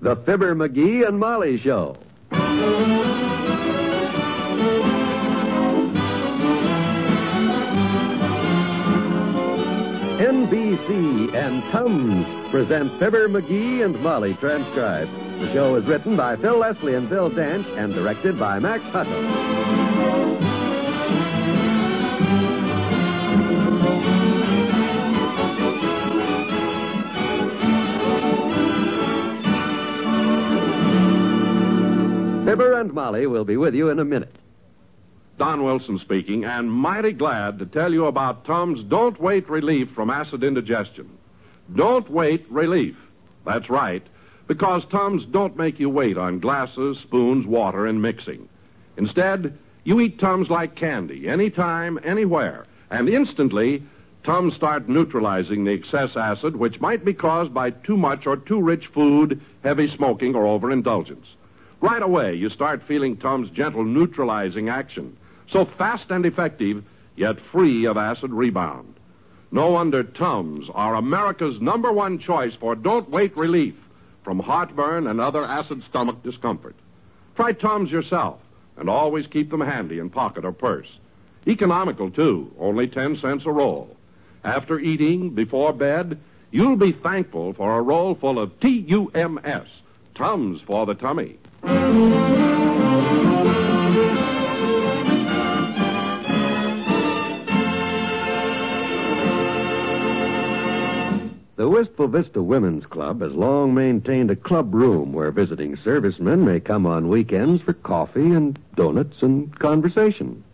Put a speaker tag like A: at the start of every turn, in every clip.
A: The Fibber McGee and Molly Show. NBC and Tums present Fibber McGee and Molly transcribed. The show is written by Phil Leslie and Bill Dance and directed by Max Hutto. Fibber and Molly will be with you in a minute.
B: Don Wilson speaking, and mighty glad to tell you about Tums Don't Wait Relief from Acid Indigestion. Don't wait relief. That's right, because Tums don't make you wait on glasses, spoons, water, and mixing. Instead, you eat Tums like candy, anytime, anywhere, and instantly, Tums start neutralizing the excess acid which might be caused by too much or too rich food, heavy smoking, or overindulgence. Right away, you start feeling Tums' gentle neutralizing action. So fast and effective, yet free of acid rebound. No wonder Tums are America's number one choice for don't wait relief from heartburn and other acid stomach discomfort. Try Tums yourself and always keep them handy in pocket or purse. Economical, too, only 10 cents a roll. After eating, before bed, you'll be thankful for a roll full of T-U-M-S, Tums for the tummy.
A: The Wistful Vista Women's Club has long maintained a club room where visiting servicemen may come on weekends for coffee and donuts and conversation.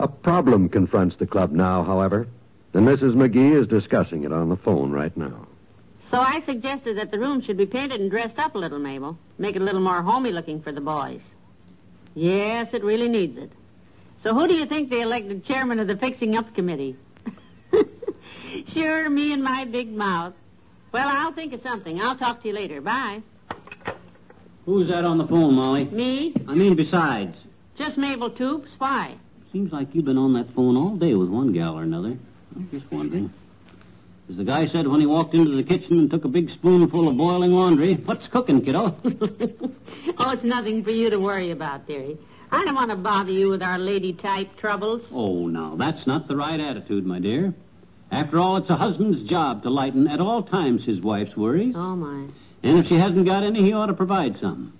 A: A problem confronts the club now, however, and Mrs. McGee is discussing it on the phone right now.
C: So I suggested that the room should be painted and dressed up a little, Mabel. Make it a little more homey looking for the boys. Yes, it really needs it. So who do you think they elected chairman of the fixing up committee? sure, me and my big mouth. Well, I'll think of something. I'll talk to you later. Bye.
D: Who's that on the phone, Molly?
C: Me?
D: I mean, besides.
C: Just Mabel Toops. Why?
D: Seems like you've been on that phone all day with one gal or another. I'm just wondering. As the guy said when he walked into the kitchen and took a big spoonful of boiling laundry, what's cooking, kiddo?
C: oh, it's nothing for you to worry about, dearie. I don't want to bother you with our lady type troubles.
D: oh, now, that's not the right attitude, my dear. After all, it's a husband's job to lighten at all times his wife's worries.
C: Oh, my.
D: And if she hasn't got any, he ought to provide some.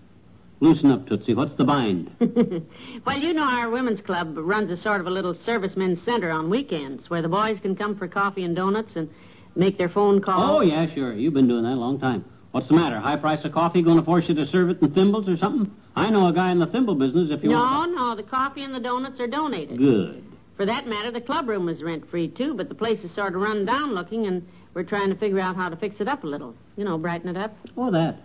D: Loosen up, Tootsie. What's the bind?
C: well, you know our women's club runs a sort of a little servicemen's center on weekends where the boys can come for coffee and donuts and make their phone calls.
D: Oh, yeah, sure. You've been doing that a long time. What's the matter? High price of coffee going to force you to serve it in thimbles or something? I know a guy in the thimble business if you
C: No,
D: want.
C: no, no. the coffee and the donuts are donated.
D: Good.
C: For that matter, the club room is rent free too, but the place is sort of run down looking, and we're trying to figure out how to fix it up a little. You know, brighten it up.
D: Oh, that.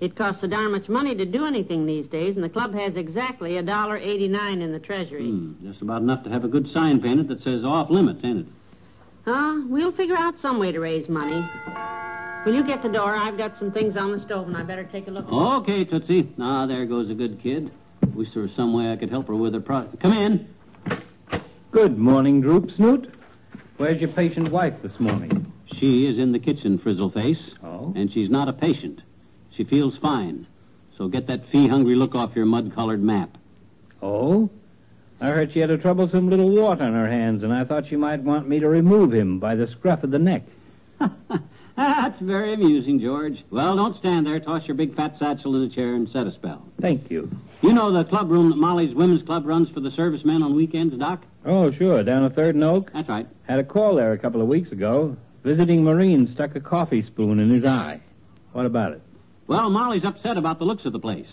C: It costs a darn much money to do anything these days, and the club has exactly a dollar eighty-nine in the treasury.
D: Hmm, just about enough to have a good sign painted that says off limits, ain't it?
C: Huh? We'll figure out some way to raise money. Will you get the door? I've got some things on the stove, and I better take a look.
D: Okay, Tootsie. Ah, there goes a good kid. Wish there was some way I could help her with her pro... Come in.
E: Good morning, Droop Snoot. Where's your patient wife this morning?
D: She is in the kitchen, Frizzleface.
E: Oh?
D: And she's not a patient. She feels fine. So get that fee-hungry look off your mud-colored map.
E: Oh? I heard she had a troublesome little wart on her hands, and I thought she might want me to remove him by the scruff of the neck.
D: That's very amusing, George. Well, don't stand there. Toss your big fat satchel in a chair and set a spell.
E: Thank you.
D: You know the club room that Molly's Women's Club runs for the servicemen on weekends, Doc?
E: Oh, sure. Down at Third and Oak.
D: That's right.
E: Had a call there a couple of weeks ago. Visiting Marine stuck a coffee spoon in his eye. What about it?
D: Well, Molly's upset about the looks of the place.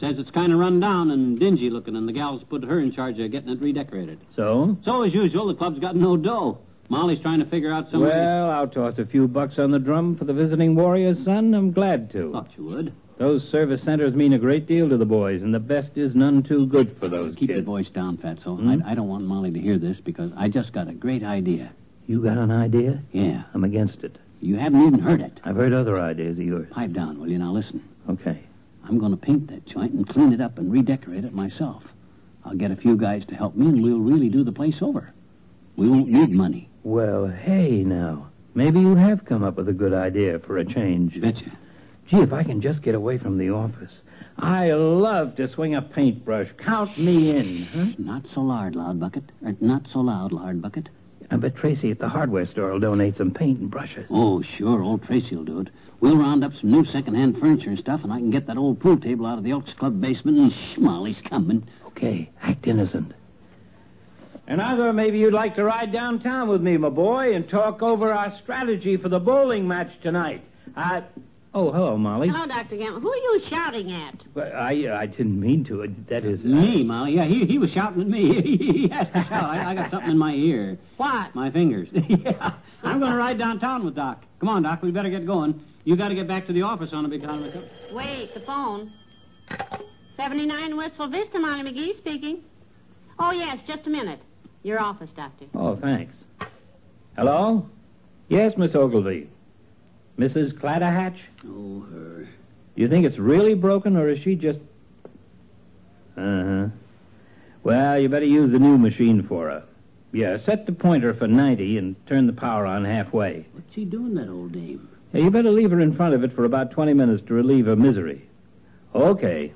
D: Says it's kind of run down and dingy looking, and the gals put her in charge of getting it redecorated.
E: So?
D: So, as usual, the club's got no dough. Molly's trying to figure out some.
E: Well, I'll toss a few bucks on the drum for the visiting warrior's son. I'm glad to.
D: Thought you would.
E: Those service centers mean a great deal to the boys, and the best is none too good for those
D: Keep
E: kids.
D: your voice down, Fatso.
E: Hmm?
D: I, I don't want Molly to hear this because I just got a great idea.
E: You got an idea?
D: Yeah.
E: I'm against it.
D: You haven't even heard it.
E: I've heard other ideas of yours.
D: Pipe down, will you? Now listen.
E: Okay.
D: I'm going to paint that joint and clean it up and redecorate it myself. I'll get a few guys to help me, and we'll really do the place over. We won't need money.
E: Well, hey, now. Maybe you have come up with a good idea for a change.
D: Betcha.
E: Gee, if I can just get away from the office. I love to swing a paintbrush. Count me in, huh?
D: Not so loud, Loud Bucket. Or er, not so loud, Lard Bucket.
E: I bet Tracy at the hardware store will donate some paint and brushes.
D: Oh, sure. Old Tracy will do it. We'll round up some new second-hand furniture and stuff, and I can get that old pool table out of the Elks Club basement, and shh, Molly's coming.
E: Okay, act innocent. And I thought maybe you'd like to ride downtown with me, my boy, and talk over our strategy for the bowling match tonight. I. Oh, hello, Molly.
C: Hello, Dr. Gamble. Who are you shouting at?
E: But I uh, I didn't mean to. It- That is uh,
D: Me, Molly. Yeah, he, he was shouting at me. he has to shout. I, I got something in my ear.
C: What?
D: My fingers. yeah. I'm going to ride downtown with Doc. Come on, Doc. We better get going. You got to get back to the office on a big economy.
C: Wait, the phone. 79 Wistful Vista, Molly McGee speaking. Oh, yes, just a minute. Your office, Doctor.
E: Oh, thanks. Hello? Yes, Miss Ogilvy. Mrs. Clatterhatch?
D: Oh, her.
E: Do you think it's really broken, or is she just. Uh huh. Well, you better use the new machine for her. Yeah, set the pointer for 90 and turn the power on halfway.
D: What's she doing, that old dame?
E: Yeah, you better leave her in front of it for about 20 minutes to relieve her misery. Okay.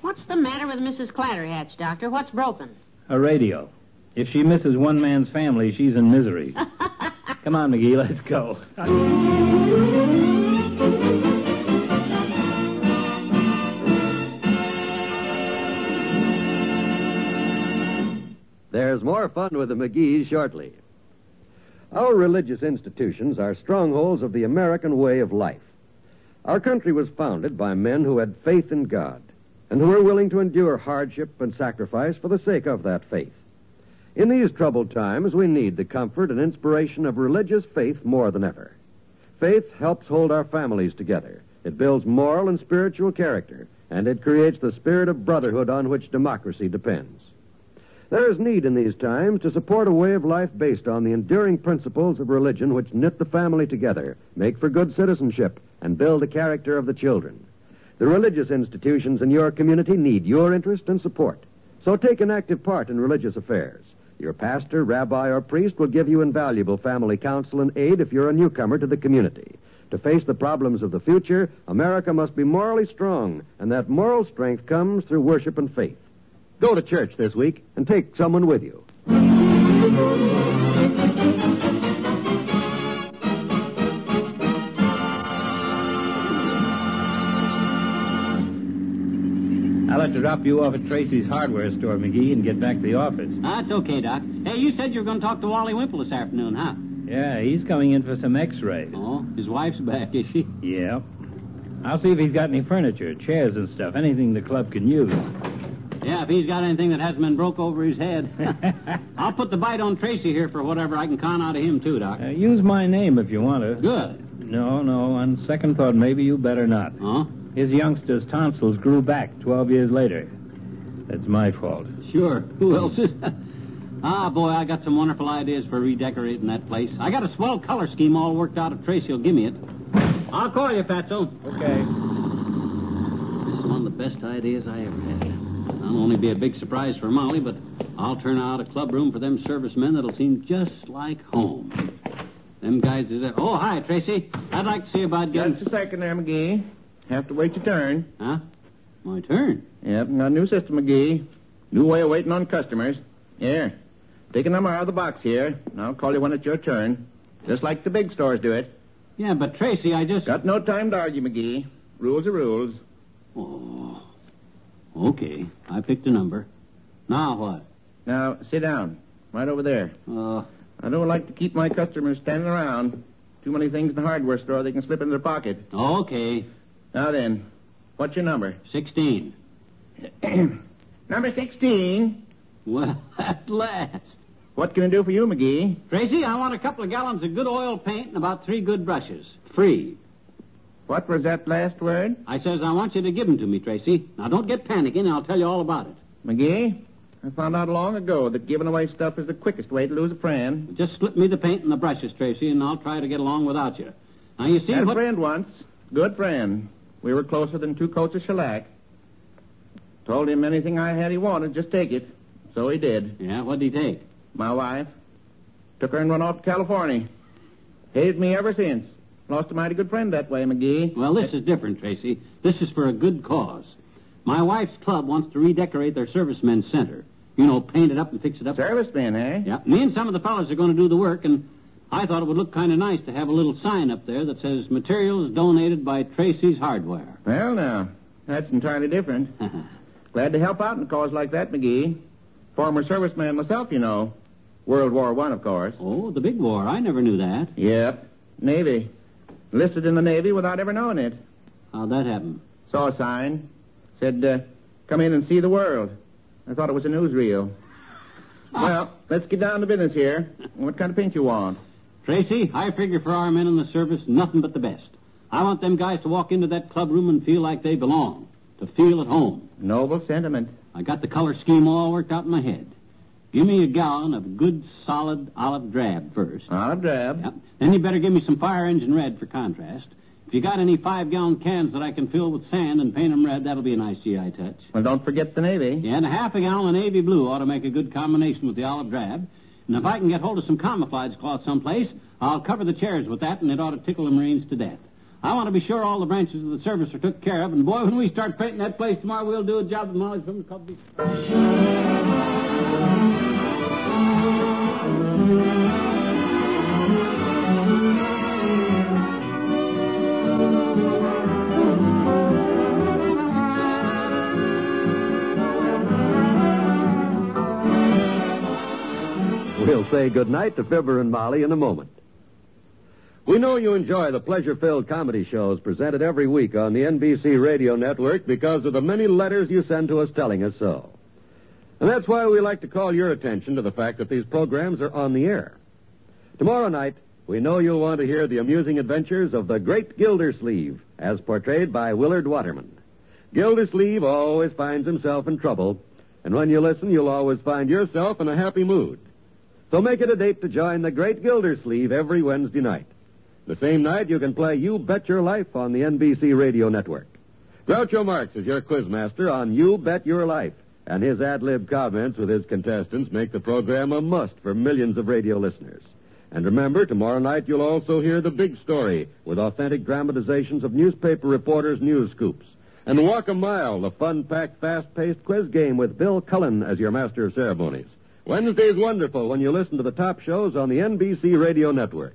C: What's the matter with Mrs. Clatterhatch, Doctor? What's broken?
E: A radio. If she misses one man's family, she's in misery. Come on, McGee, let's go.
A: There's more fun with the McGees shortly. Our religious institutions are strongholds of the American way of life. Our country was founded by men who had faith in God and who were willing to endure hardship and sacrifice for the sake of that faith. In these troubled times, we need the comfort and inspiration of religious faith more than ever. Faith helps hold our families together. It builds moral and spiritual character, and it creates the spirit of brotherhood on which democracy depends. There is need in these times to support a way of life based on the enduring principles of religion which knit the family together, make for good citizenship, and build the character of the children. The religious institutions in your community need your interest and support. So take an active part in religious affairs. Your pastor, rabbi, or priest will give you invaluable family counsel and aid if you're a newcomer to the community. To face the problems of the future, America must be morally strong, and that moral strength comes through worship and faith. Go to church this week and take someone with you.
E: I'll have to drop you off at Tracy's hardware store, McGee, and get back to the office.
D: That's okay, Doc. Hey, you said you were going to talk to Wally Wimple this afternoon, huh?
E: Yeah, he's coming in for some x-rays.
D: Oh, his wife's back, is she?
E: Yeah. I'll see if he's got any furniture, chairs and stuff, anything the club can use.
D: Yeah, if he's got anything that hasn't been broke over his head. I'll put the bite on Tracy here for whatever I can con out of him, too, Doc.
E: Uh, use my name if you want to.
D: Good.
E: No, no, on second thought, maybe you better not.
D: Huh?
E: His youngster's tonsils grew back 12 years later. That's my fault.
D: Sure. Who else is... ah, boy, I got some wonderful ideas for redecorating that place. I got a swell color scheme all worked out if Tracy will give me it. I'll call you, Fatso.
E: Okay.
D: This is one of the best ideas I ever had. I'll only be a big surprise for Molly, but I'll turn out a club room for them servicemen that'll seem just like home. Them guys is there. Oh, hi, Tracy. I'd like to see about getting...
F: Just a second there, McGee. Have to wait your turn.
D: Huh? My turn.
F: Yep, got a new system, McGee. New way of waiting on customers. Here. Take a number out of the box here, and I'll call you when it's your turn. Just like the big stores do it.
D: Yeah, but Tracy, I just.
F: Got no time to argue, McGee. Rules are rules.
D: Oh. Okay. I picked a number. Now what?
F: Now, sit down. Right over there.
D: Uh,
F: I don't like to keep my customers standing around. Too many things in the hardware store they can slip in their pocket.
D: okay.
F: Now then, what's your number?
D: 16.
F: number 16.
D: Well, at last.
F: What can I do for you, McGee?
D: Tracy, I want a couple of gallons of good oil paint and about three good brushes. Free.
F: What was that last word?
D: I says I want you to give 'em to me, Tracy. Now, don't get panicking. And I'll tell you all about it.
F: McGee, I found out long ago that giving away stuff is the quickest way to lose a friend.
D: Just slip me the paint and the brushes, Tracy, and I'll try to get along without you. Now, you see
F: Had a
D: what...
F: friend once. Good friend. We were closer than two coats of shellac. Told him anything I had he wanted, just take it. So he did.
D: Yeah, what'd he take?
F: My wife. Took her and went off to California. Hated me ever since. Lost a mighty good friend that way, McGee.
D: Well, this is different, Tracy. This is for a good cause. My wife's club wants to redecorate their servicemen's center. You know, paint it up and fix it up.
F: Servicemen, eh?
D: Yeah, me and some of the fellows are going to do the work, and I thought it would look kind of nice to have a little sign up there that says materials donated by Tracy's Hardware.
F: Well, now, that's entirely different. Glad to help out in a cause like that, McGee. Former serviceman myself, you know. World War One, of course.
D: oh, the big war. I never knew that.
F: Yep. Navy. Enlisted in the Navy without ever knowing it.
D: How'd that happen?
F: Saw a sign. Said, uh, come in and see the world. I thought it was a newsreel. well, let's get down to business here. What kind of paint you want?
D: Tracy, I figure for our men in the service, nothing but the best. I want them guys to walk into that club room and feel like they belong, to feel at home.
F: Noble sentiment.
D: I got the color scheme all worked out in my head. Give me a gallon of good, solid olive drab first.
F: Olive drab.
D: Yep. Then you better give me some fire engine red for contrast. If you got any five-gallon cans that I can fill with sand and paint 'em red, that'll be a nice GI touch.
F: Well, don't forget the Navy.
D: Yeah, and a half a gallon of navy blue ought to make a good combination with the olive drab. And if I can get hold of some camouflage cloth someplace, I'll cover the chairs with that, and it ought to tickle the Marines to death. I want to be sure all the branches of the service are took care of, and boy, when we start painting that place tomorrow, we'll do a job that Molly's from the company.
A: Say goodnight to Fibber and Molly in a moment. We know you enjoy the pleasure-filled comedy shows presented every week on the NBC radio network because of the many letters you send to us telling us so. And that's why we like to call your attention to the fact that these programs are on the air. Tomorrow night, we know you'll want to hear the amusing adventures of the great Gildersleeve, as portrayed by Willard Waterman. Gildersleeve always finds himself in trouble, and when you listen, you'll always find yourself in a happy mood. So make it a date to join the great Gildersleeve every Wednesday night. The same night, you can play You Bet Your Life on the NBC radio network. Groucho Marx is your quizmaster on You Bet Your Life, and his ad-lib comments with his contestants make the program a must for millions of radio listeners. And remember, tomorrow night you'll also hear The Big Story with authentic dramatizations of newspaper reporters' news scoops. And Walk a Mile, the fun-packed, fast-paced quiz game with Bill Cullen as your master of ceremonies. Wednesday's wonderful when you listen to the top shows on the NBC radio network.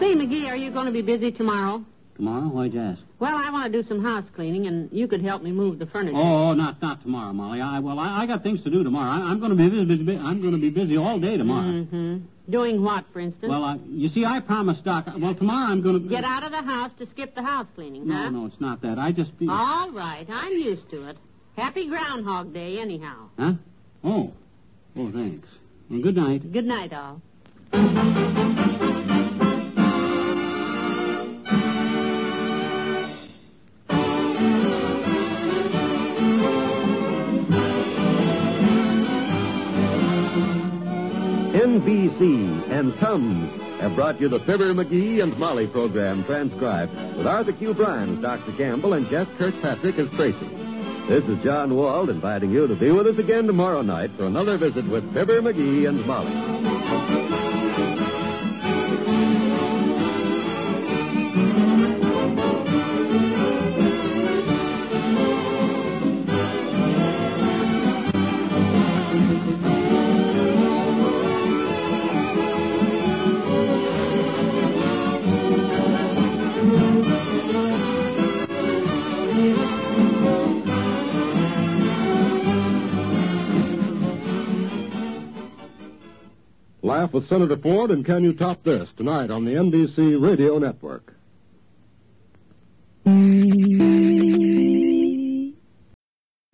C: Say, McGee, are you going to be busy tomorrow?
D: Tomorrow? Why'd you ask?
C: Well, I want to do some house cleaning, and you could help me move the furniture.
D: Oh, not not tomorrow, Molly. I well, I, I got things to do tomorrow. I, I'm going to be busy, busy. I'm going to be busy all day tomorrow.
C: Mm-hmm. Doing what, for instance?
D: Well, I, you see, I promised Doc. Well, tomorrow I'm going to
C: Get out of the house to skip the house cleaning,
D: No,
C: huh?
D: no, it's not that. I just. Be...
C: All right, I'm used to it. Happy Groundhog Day, anyhow.
D: Huh? Oh. Oh, thanks. Well, good night.
C: Good night, all.
A: NBC and Tums have brought you the Fibber, McGee, and Molly program transcribed with Arthur Q. Bryan Dr. Gamble and Jeff Kirkpatrick as Tracy. This is John Wald inviting you to be with us again tomorrow night for another visit with Fibber, McGee, and Molly.
G: With Senator Ford and Can You Top This tonight on the NBC Radio Network.